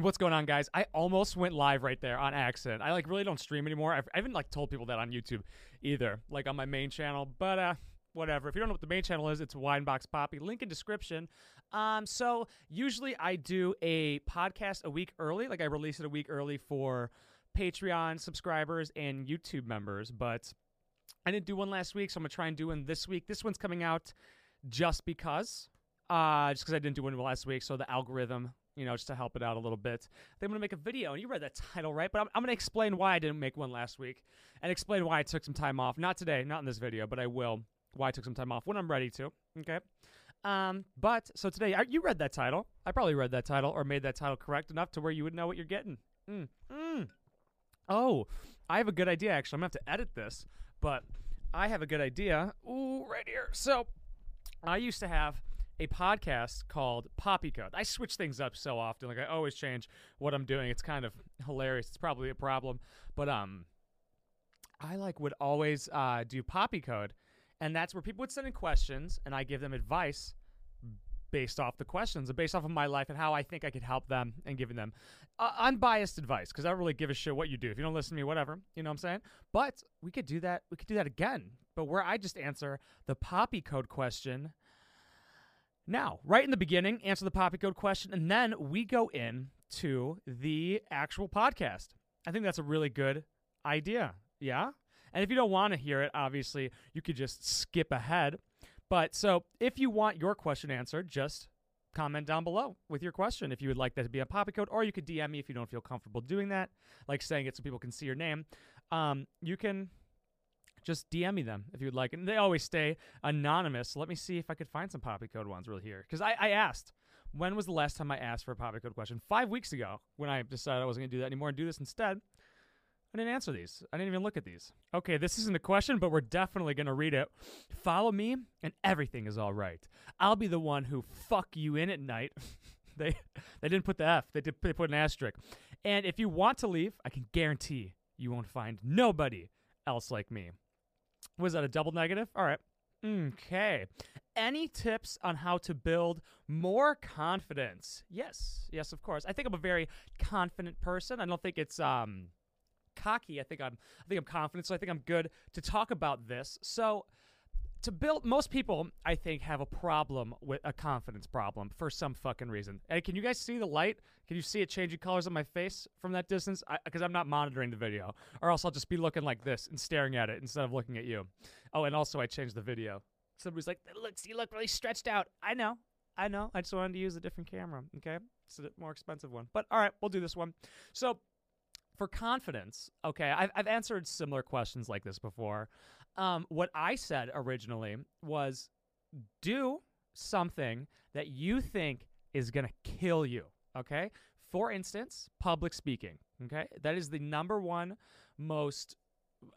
What's going on, guys? I almost went live right there on accident. I like really don't stream anymore. I've, I haven't like told people that on YouTube either, like on my main channel. But uh, whatever. If you don't know what the main channel is, it's Winebox Poppy. Link in description. Um, so usually I do a podcast a week early. Like I release it a week early for Patreon subscribers and YouTube members. But I didn't do one last week, so I'm gonna try and do one this week. This one's coming out just because, uh, just because I didn't do one last week. So the algorithm you know, just to help it out a little bit. Then I'm going to make a video, and you read that title, right? But I'm, I'm to explain why I didn't make one last week and explain why I took some time off. Not today, not in this video, but I will. Why I took some time off when I'm ready to. Okay. Um, but so today, you read that title. I probably read that title or made that title correct enough to where you would know what you're getting. Mm. Mm. Oh, I have a good idea, actually. I'm to have to edit this, but I have a good idea. Ooh, right here. So I used to have a podcast called Poppy Code. I switch things up so often. Like I always change what I'm doing. It's kind of hilarious. It's probably a problem, but um, I like would always uh, do Poppy Code, and that's where people would send in questions, and I give them advice based off the questions and based off of my life and how I think I could help them and giving them uh, unbiased advice because I don't really give a shit what you do. If you don't listen to me, whatever. You know what I'm saying? But we could do that. We could do that again. But where I just answer the Poppy Code question now, right in the beginning, answer the Poppy Code question, and then we go in to the actual podcast. I think that's a really good idea. Yeah? And if you don't want to hear it, obviously, you could just skip ahead. But so if you want your question answered, just comment down below with your question if you would like that to be a Poppy Code, or you could DM me if you don't feel comfortable doing that, like saying it so people can see your name. Um, you can just DM me them if you would like. And they always stay anonymous. Let me see if I could find some Poppy Code ones really here. Because I, I asked, when was the last time I asked for a Poppy Code question? Five weeks ago when I decided I wasn't going to do that anymore and do this instead. I didn't answer these. I didn't even look at these. Okay, this isn't a question, but we're definitely going to read it. Follow me, and everything is all right. I'll be the one who fuck you in at night. they they didn't put the F. They did they put an asterisk. And if you want to leave, I can guarantee you won't find nobody else like me. Was that a double negative? All right. Okay. Any tips on how to build more confidence? Yes. Yes, of course. I think I'm a very confident person. I don't think it's um cocky. I think I'm I think I'm confident, so I think I'm good to talk about this. So to build most people i think have a problem with a confidence problem for some fucking reason. Hey can you guys see the light? Can you see it changing colors on my face from that distance? Because i'm not monitoring the video. Or else i'll just be looking like this and staring at it instead of looking at you. Oh and also i changed the video. Somebody's like looks you look really stretched out. I know. I know. I just wanted to use a different camera okay? It's a more expensive one. But all right we'll do this one. So for confidence, okay, I've, I've answered similar questions like this before. Um, what I said originally was do something that you think is going to kill you, okay? For instance, public speaking, okay? That is the number one most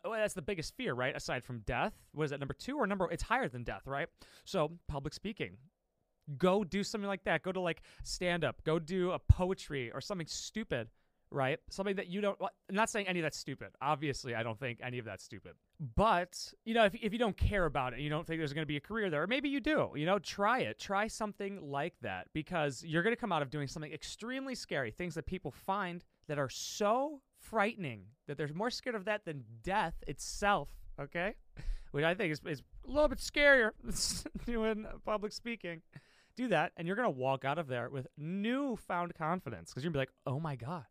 well, that's the biggest fear, right? Aside from death. Was that number two or number? It's higher than death, right? So public speaking. Go do something like that. Go to like stand up. Go do a poetry or something stupid right? Something that you don't. I'm not saying any of that's stupid. Obviously, I don't think any of that's stupid. But you know, if if you don't care about it, you don't think there's going to be a career there, or maybe you do. You know, try it. Try something like that because you're going to come out of doing something extremely scary, things that people find that are so frightening that they're more scared of that than death itself. Okay, which I think is is a little bit scarier doing public speaking do that and you're going to walk out of there with newfound confidence because you're going to be like, oh my God,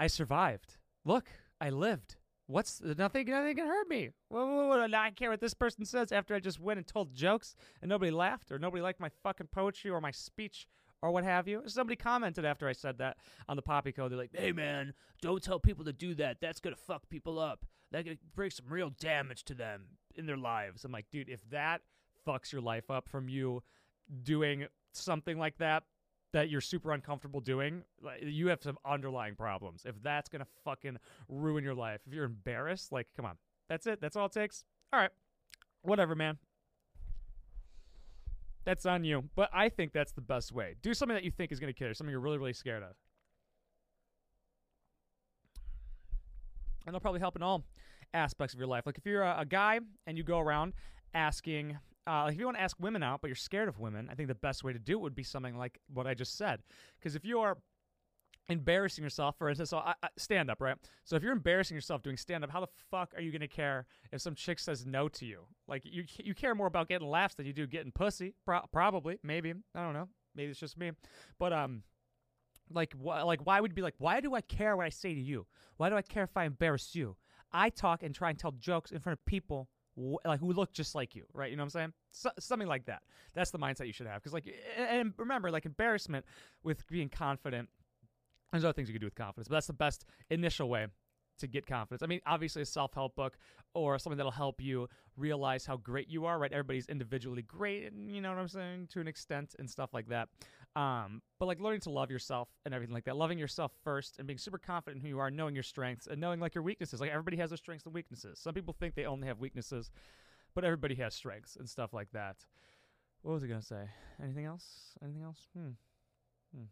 I survived. Look, I lived. What's nothing? Nothing can hurt me. Whoa, I care what this person says after I just went and told jokes and nobody laughed or nobody liked my fucking poetry or my speech or what have you. Somebody commented after I said that on the Poppy Code. They're like, "Hey man, don't tell people to do that. That's gonna fuck people up. That could bring some real damage to them in their lives." I'm like, dude, if that fucks your life up from you doing something like that, that you're super uncomfortable doing, you have some underlying problems. If that's gonna fucking ruin your life, if you're embarrassed, like, come on, that's it. That's all it takes. All right, whatever, man. That's on you. But I think that's the best way. Do something that you think is gonna kill you, something you're really, really scared of. And they'll probably help in all aspects of your life. Like if you're a, a guy and you go around asking uh, if you want to ask women out, but you're scared of women, I think the best way to do it would be something like what I just said. Because if you are embarrassing yourself for instance so I, I, stand up right? So if you're embarrassing yourself doing stand up how the fuck are you to care if some chick says no to you? Like you you care more about getting laughs than you do getting pussy Pro- probably maybe i don't know maybe it's just me. But um like wh- like why would be like why do i care what i say to you? Why do i care if i embarrass you? I talk and try and tell jokes in front of people wh- like who look just like you right? You know what i'm saying so, something like that that's the mindset you should have because like and remember like embarrassment with being confident there's other things you can do with confidence, but that's the best initial way to get confidence. I mean, obviously, a self help book or something that'll help you realize how great you are, right? Everybody's individually great, and you know what I'm saying, to an extent, and stuff like that. Um, but like learning to love yourself and everything like that, loving yourself first and being super confident in who you are, knowing your strengths and knowing like your weaknesses. Like everybody has their strengths and weaknesses. Some people think they only have weaknesses, but everybody has strengths and stuff like that. What was I gonna say? Anything else? Anything else? Hmm. Hmm.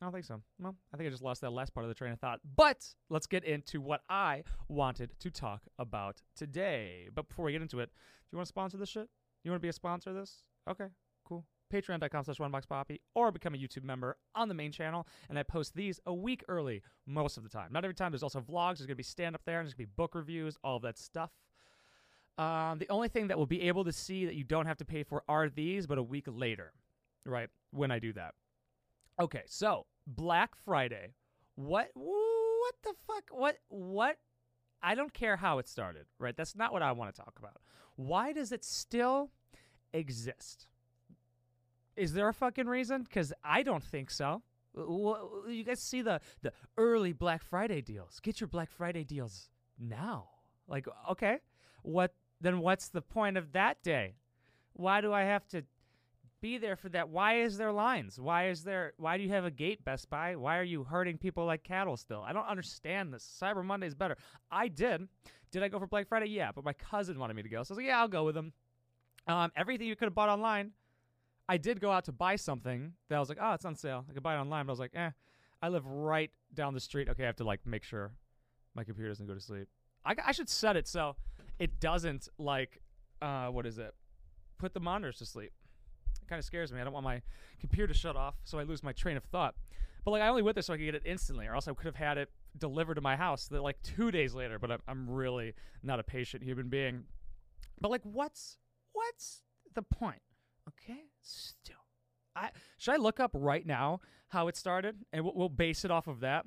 I don't think so. Well, I think I just lost that last part of the train of thought. But let's get into what I wanted to talk about today. But before we get into it, do you want to sponsor this shit? You want to be a sponsor of this? Okay, cool. Patreon.com slash WineboxPoppy or become a YouTube member on the main channel. And I post these a week early most of the time. Not every time. There's also vlogs. There's going to be stand up there. And there's going to be book reviews, all of that stuff. Um, the only thing that we'll be able to see that you don't have to pay for are these, but a week later, right? When I do that. Okay, so Black Friday. What what the fuck? What what I don't care how it started, right? That's not what I want to talk about. Why does it still exist? Is there a fucking reason? Cuz I don't think so. You guys see the the early Black Friday deals. Get your Black Friday deals now. Like okay, what then what's the point of that day? Why do I have to be there for that. Why is there lines? Why is there why do you have a gate Best Buy? Why are you hurting people like cattle still? I don't understand this. Cyber Monday is better. I did. Did I go for Black Friday? Yeah, but my cousin wanted me to go. So I was like, yeah, I'll go with him. Um, everything you could have bought online, I did go out to buy something that I was like, oh, it's on sale. I could buy it online, but I was like, eh, I live right down the street. Okay, I have to like make sure my computer doesn't go to sleep. I, I should set it so it doesn't like, uh, what is it? Put the monitors to sleep It kind of scares me. I don't want my computer to shut off so I lose my train of thought. But like I only went there so I could get it instantly, or else I could have had it delivered to my house that like two days later. But I'm, I'm really not a patient human being. But like, what's what's the point? Okay, still, I should I look up right now how it started, and we'll, we'll base it off of that,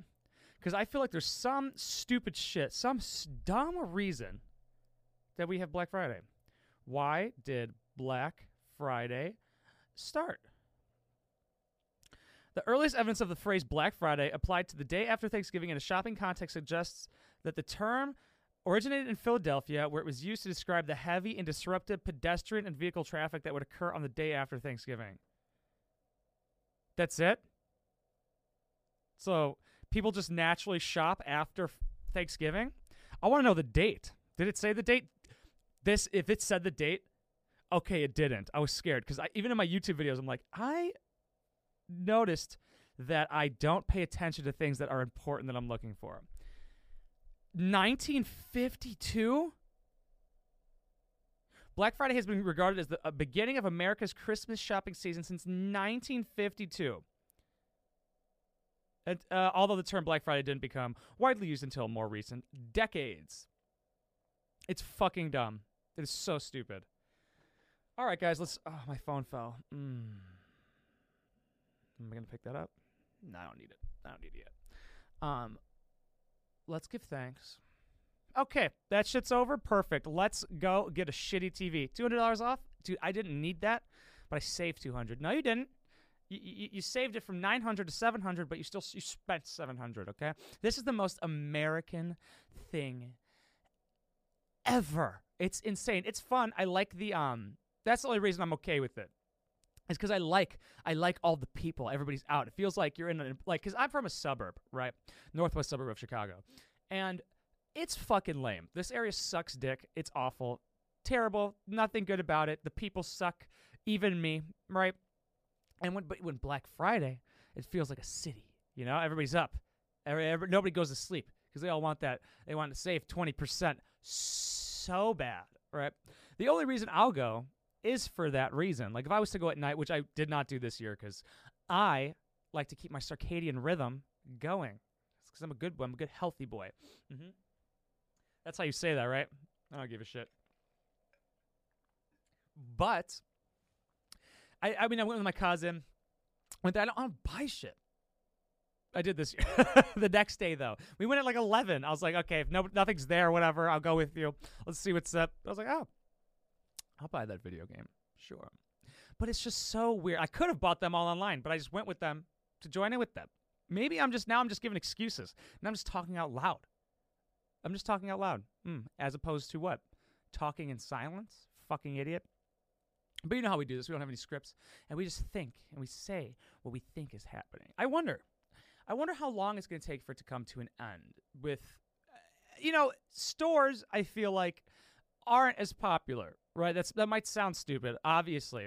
because I feel like there's some stupid shit, some dumb reason that we have Black Friday. Why did Black Friday start. The earliest evidence of the phrase Black Friday applied to the day after Thanksgiving in a shopping context suggests that the term originated in Philadelphia, where it was used to describe the heavy and disruptive pedestrian and vehicle traffic that would occur on the day after Thanksgiving. That's it? So people just naturally shop after Thanksgiving? I want to know the date. Did it say the date? This, if it said the date, Okay, it didn't. I was scared because even in my YouTube videos, I'm like, I noticed that I don't pay attention to things that are important that I'm looking for. 1952? Black Friday has been regarded as the beginning of America's Christmas shopping season since 1952. And, uh, although the term Black Friday didn't become widely used until more recent decades. It's fucking dumb. It is so stupid. All right, guys, let's. Oh, my phone fell. Mm. Am I gonna pick that up? No, I don't need it. I don't need it yet. Um, let's give thanks. Okay, that shit's over. Perfect. Let's go get a shitty TV. Two hundred dollars off, dude. I didn't need that, but I saved two hundred. No, you didn't. You, you, you, saved it from 900 to 700 but you still you spent 700 okay this is the most american thing ever it's insane it's fun i like the um that's the only reason I'm okay with it. It's because I like I like all the people. Everybody's out. It feels like you're in a like because I'm from a suburb, right, northwest suburb of Chicago, and it's fucking lame. This area sucks dick. It's awful, terrible. Nothing good about it. The people suck. Even me, right? And when but when Black Friday, it feels like a city. You know, everybody's up. Every, every, nobody goes to sleep because they all want that. They want to save twenty percent so bad, right? The only reason I'll go is for that reason. Like if I was to go at night, which I did not do this year because I like to keep my circadian rhythm going. Because I'm a good boy. I'm a good, healthy boy. Mm-hmm. That's how you say that, right? I don't give a shit. But I, I mean, I went with my cousin. Went there. I don't, I don't buy shit. I did this the next day, though, we went at like 11. I was like, okay, if no, nothing's there, whatever, I'll go with you. Let's see what's up. I was like, oh, I'll buy that video game. Sure. But it's just so weird. I could have bought them all online, but I just went with them to join in with them. Maybe I'm just now I'm just giving excuses and I'm just talking out loud. I'm just talking out loud, mm, as opposed to what? Talking in silence? Fucking idiot. But you know how we do this. We don't have any scripts. And we just think and we say what we think is happening. I wonder. I wonder how long it's going to take for it to come to an end. With, uh, you know, stores, I feel like, aren't as popular, right? That's That might sound stupid, obviously.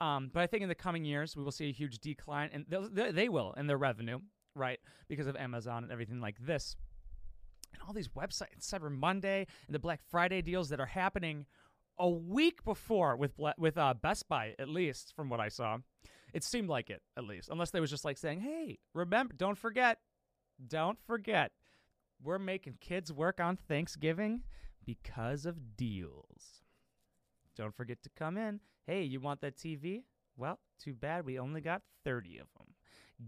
Um, but I think in the coming years, we will see a huge decline, and they, they will in their revenue, right? Because of Amazon and everything like this. And all these websites, Cyber Monday and the Black Friday deals that are happening a week before with with uh, Best Buy, at least from what I saw. It seemed like it, at least, unless they was just like saying, "Hey, remember, don't forget, don't forget, we're making kids work on Thanksgiving because of deals. Don't forget to come in. Hey, you want that TV? Well, too bad we only got 30 of them.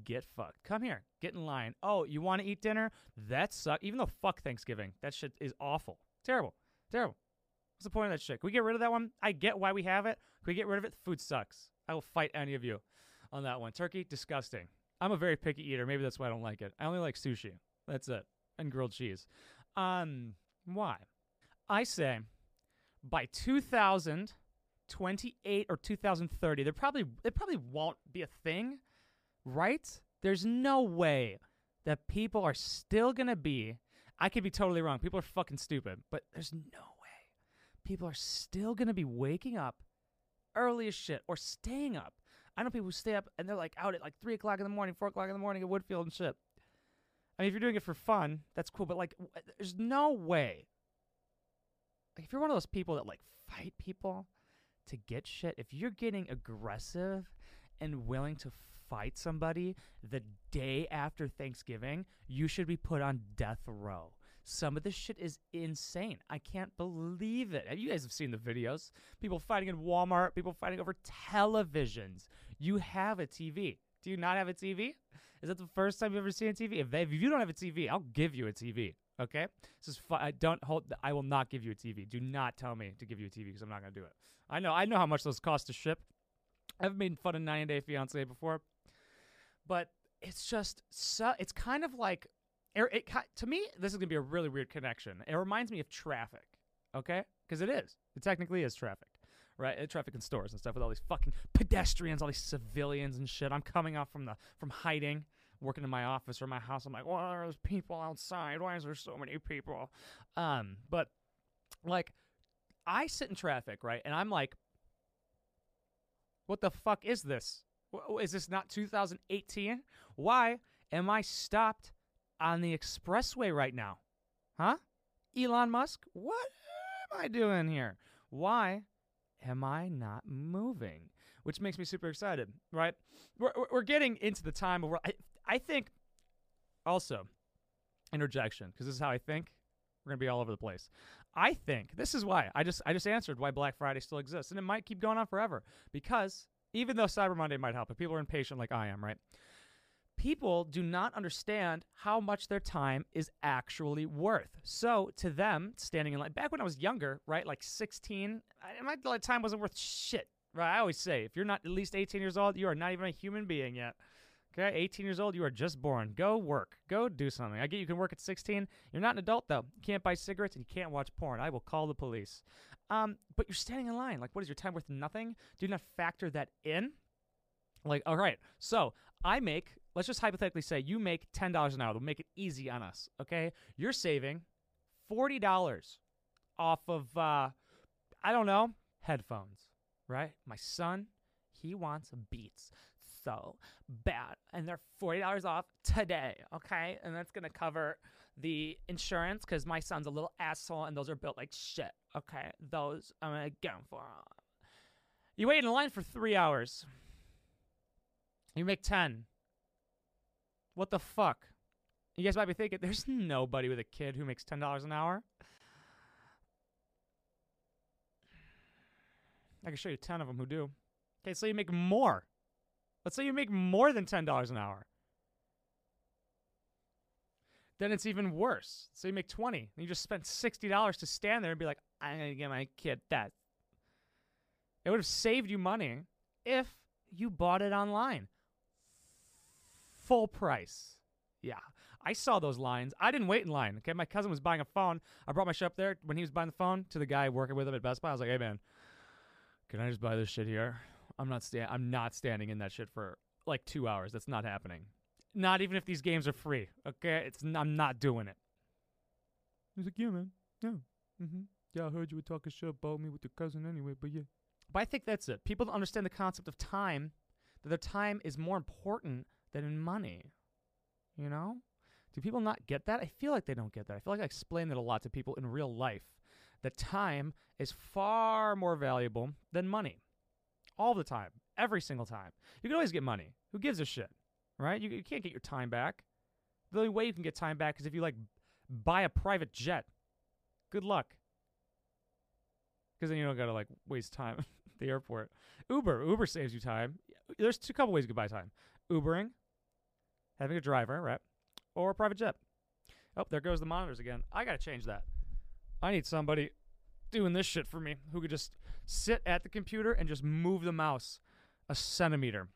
Get fucked. Come here. Get in line. Oh, you want to eat dinner? That sucks. Even though fuck Thanksgiving, that shit is awful. Terrible. Terrible. What's the point of that shit? Can we get rid of that one? I get why we have it. Can we get rid of it? Food sucks. I will fight any of you on that one. Turkey, disgusting. I'm a very picky eater. Maybe that's why I don't like it. I only like sushi. That's it. And grilled cheese. Um, why? I say by 2028 or 2030, there probably it probably won't be a thing, right? There's no way that people are still gonna be. I could be totally wrong. People are fucking stupid, but there's no way people are still gonna be waking up early as shit or staying up I know people who stay up and they're like out at like three o'clock in the morning, four o'clock in the morning at Woodfield and shit. I mean, if you're doing it for fun, that's cool. But like, uh, there's no way. Like, if you're one of those people that like fight people to get shit, if you're getting aggressive and willing to fight somebody the day after Thanksgiving, you should be put on death row. Some of this shit is insane. I can't believe it. You guys have seen the videos. People fighting in Walmart, people fighting over televisions. You have a TV. Do you not have a TV? Is that the first time you've ever seen a TV? If, they, if you don't have a TV, I'll give you a TV. Okay, this is fun. I don't hold. I will not give you a TV. Do not tell me to give you a TV because I'm not gonna do it. I know. I know how much those cost to ship. I've made fun of 90 Day Fiance before, but it's just so. It's kind of like it, to me, this is gonna be a really weird connection. It reminds me of traffic, okay? Because it is. It technically is traffic, right? It, traffic in stores and stuff with all these fucking pedestrians, all these civilians and shit. I'm coming off from the from hiding, working in my office or my house. I'm like, why are those people outside? Why is there so many people? Um, but like, I sit in traffic, right? And I'm like, what the fuck is this? Is this not 2018? Why am I stopped? On the expressway right now. Huh? Elon Musk, what am I doing here? Why am I not moving? Which makes me super excited, right? We're, we're getting into the time where I, I think also interjection because this is how I think. We're gonna be all over the place. I think this is why I just I just answered why Black Friday still exists, and it might keep going on forever because even though Cyber Monday might help, if people are impatient like I am, right? People do not understand how much their time is actually worth. So to them, standing in line, back when I was younger, right, like 16, I, my time wasn't worth shit. Right, I always say, if you're not at least 18 years old, you are not even a human being yet. Okay, 18 years old, you are just born. Go work. Go do something. I get you can work at 16. You're not an adult though. You can't buy cigarettes and you can't watch porn. I will call the police. Um, but you're standing in line. Like, what is your time worth? Nothing. Do not factor that in. Like, all right, so I make let's just hypothetically say you make $10 an hour. They'll make it easy on us, okay? You're saving $40 off of, uh, I don't know, headphones, right? My son, he wants Beats so bad. And they're $40 off today, okay? And that's to cover the insurance because my son's a little asshole and those are built like shit, okay? Those I'm to get them for. You wait in line for three hours. You make 10 what the fuck? You guys might be thinking, there's nobody with a kid who makes ten dollars an hour. I can show you ten of them who do. Okay, so you make more. Let's say you make more than ten dollars an hour. Then it's even worse. So you make twenty, and you just spent sixty dollars to stand there and be like, "I'm gonna get my kid that." It would have saved you money if you bought it online. Full price. Yeah. I saw those lines. I didn't wait in line. Okay. My cousin was buying a phone. I brought my shit up there when he was buying the phone to the guy working with him at Best Buy. I was like, hey man, can I just buy this shit here? I'm not sta- I'm not standing in that shit for like two hours. That's not happening. Not even if these games are free. Okay. It's n- I'm not doing it. He's like, yeah, man. Yeah. Mm-hmm. Yeah, I heard you were talking shit about me with your cousin anyway, but yeah. But I think that's it. People don't understand the concept of time, that their time is more important than in money. You know? Do people not get that? I feel like they don't get that. I feel like I explain it a lot to people in real life. That time is far more valuable than money. All the time. Every single time. You can always get money. Who gives a shit? Right? You, you can't get your time back. The only way you can get time back is if you like buy a private jet. Good luck. Because then you don't gotta like waste time at the airport. Uber. Uber saves you time. There's two couple ways you can buy time. Ubering, having a driver, right? Or a private jet. Oh, there goes the monitors again. I gotta change that. I need somebody doing this shit for me who could just sit at the computer and just move the mouse a centimeter.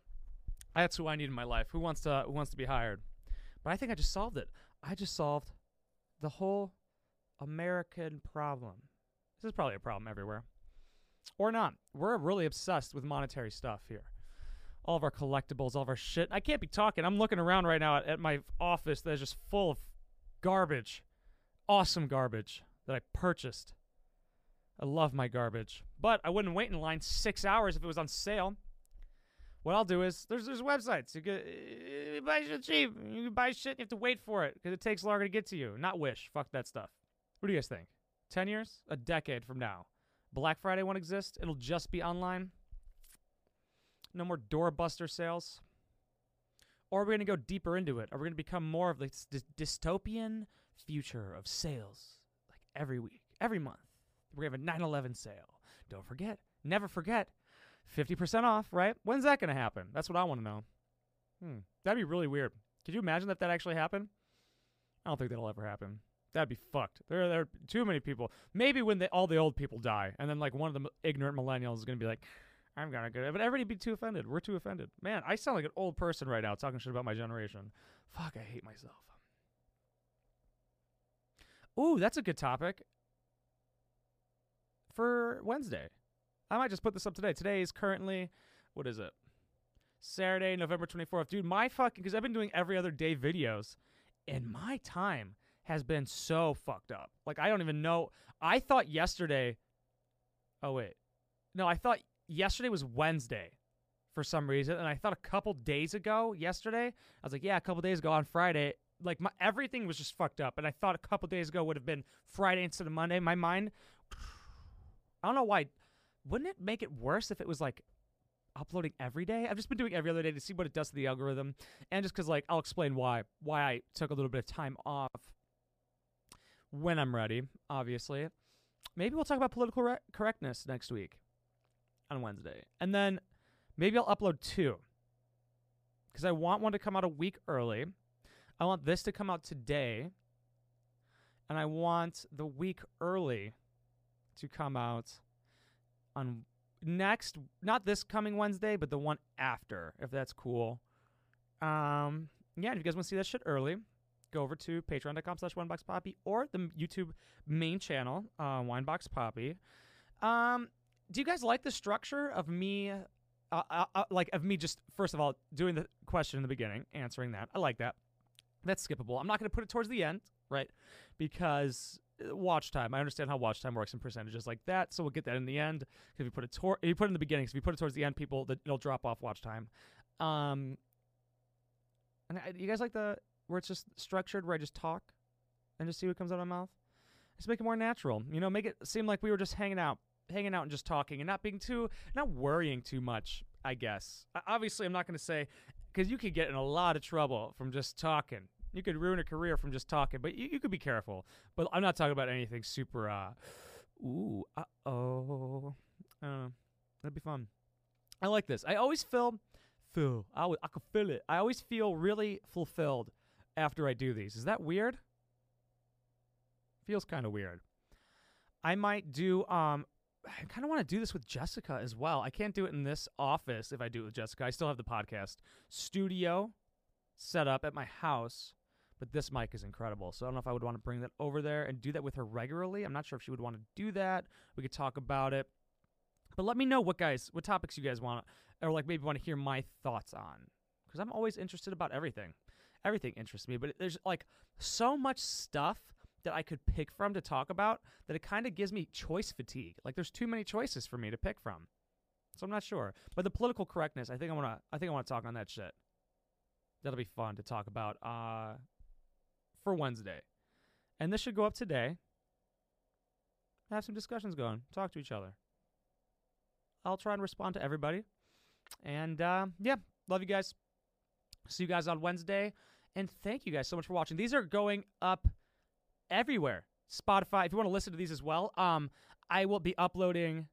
That's who I need in my life. Who wants to who wants to be hired? But I think I just solved it. I just solved the whole American problem. This is probably a problem everywhere. Or not. We're really obsessed with monetary stuff here. All of our collectibles, all of our shit. I can't be talking. I'm looking around right now at, at my office that is just full of garbage. Awesome garbage that I purchased. I love my garbage. But I wouldn't wait in line six hours if it was on sale. What I'll do is there's there's websites. You uh, buy shit cheap. You can buy shit. You have to wait for it because it takes longer to get to you. Not Wish. Fuck that stuff. What do you guys think? Ten years? A decade from now? Black Friday won't exist. It'll just be online. No more doorbuster sales. Or are we going to go deeper into it? Are we going to become more of this dy- dystopian future of sales? Like every week, every month. We're going to have a 9 11 sale. Don't forget, never forget, 50% off, right? When's that going to happen? That's what I want to know. Hmm. That'd be really weird. Could you imagine if that actually happened? I don't think that'll ever happen. That'd be fucked. There, there are too many people. Maybe when they, all the old people die, and then like one of the ignorant millennials is gonna be like, "I'm gonna go," but everybody be too offended. We're too offended. Man, I sound like an old person right now talking shit about my generation. Fuck, I hate myself. Ooh, that's a good topic for Wednesday. I might just put this up today. Today is currently, what is it? Saturday, November 24th. Dude, my fucking, because I've been doing every other day videos, and my time has been so fucked up. Like, I don't even know. I thought yesterday, oh, wait. No, I thought yesterday was Wednesday for some reason. And I thought a couple days ago, yesterday, I was like, yeah, a couple days ago on Friday, like, my, everything was just fucked up. And I thought a couple days ago would have been Friday instead of Monday. My mind, I don't know why. Wouldn't it make it worse if it was like uploading every day. I've just been doing every other day to see what it does to the algorithm, and just because like I'll explain why why I took a little bit of time off when I'm ready. Obviously, maybe we'll talk about political re- correctness next week on Wednesday, and then maybe I'll upload two because I want one to come out a week early. I want this to come out today, and I want the week early to come out on next not this coming Wednesday, but the one after, if that's cool. Um yeah, if you guys want to see that shit early, go over to patreon.com slash wineboxpoppy or the YouTube main channel, uh, Winebox Poppy. Um, do you guys like the structure of me, uh, uh, uh, like of me just, first of all, doing the question in the beginning, answering that? I like that. That's skippable. I'm not going to put it towards the end, right? Because uh, watch time. I understand how watch time works in percentages like that, so we'll get that in the end. If you put it tor- if you put it in the beginning, if you put it towards the end, people that it'll drop off watch time. Um, and I, you guys like the where it's just structured, where I just talk and just see what comes out of my mouth. Just make it more natural, you know. Make it seem like we were just hanging out, hanging out and just talking, and not being too, not worrying too much. I guess. Obviously, I'm not going to say because you could get in a lot of trouble from just talking. You could ruin a career from just talking, but you, you could be careful. But I'm not talking about anything super. uh Ooh, uh oh. Don't know. That'd be fun. I like this. I always feel, feel. I, I can feel it. I always feel really fulfilled after I do these. Is that weird? Feels kind of weird. I might do. Um, I kind of want to do this with Jessica as well. I can't do it in this office if I do it with Jessica. I still have the podcast studio set up at my house, but this mic is incredible. So I don't know if I would want to bring that over there and do that with her regularly. I'm not sure if she would want to do that. We could talk about it. But let me know what guys, what topics you guys want, or like maybe want to hear my thoughts on, because I'm always interested about everything. Everything interests me, but there's like so much stuff that I could pick from to talk about that it kind of gives me choice fatigue. Like there's too many choices for me to pick from. So I'm not sure. But the political correctness, I think I want to I think I want to talk on that shit. That'll be fun to talk about uh for Wednesday. And this should go up today. Have some discussions going. Talk to each other. I'll try and respond to everybody. And uh, yeah, love you guys. See you guys on Wednesday. And thank you guys so much for watching. These are going up everywhere. Spotify, if you want to listen to these as well, um, I will be uploading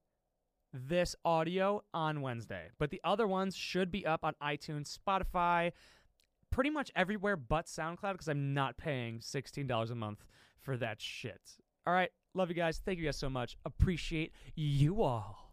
this audio on Wednesday. But the other ones should be up on iTunes, Spotify, pretty much everywhere but SoundCloud because I'm not paying $16 a month for that shit. All right. Love you guys. Thank you guys so much. Appreciate you all.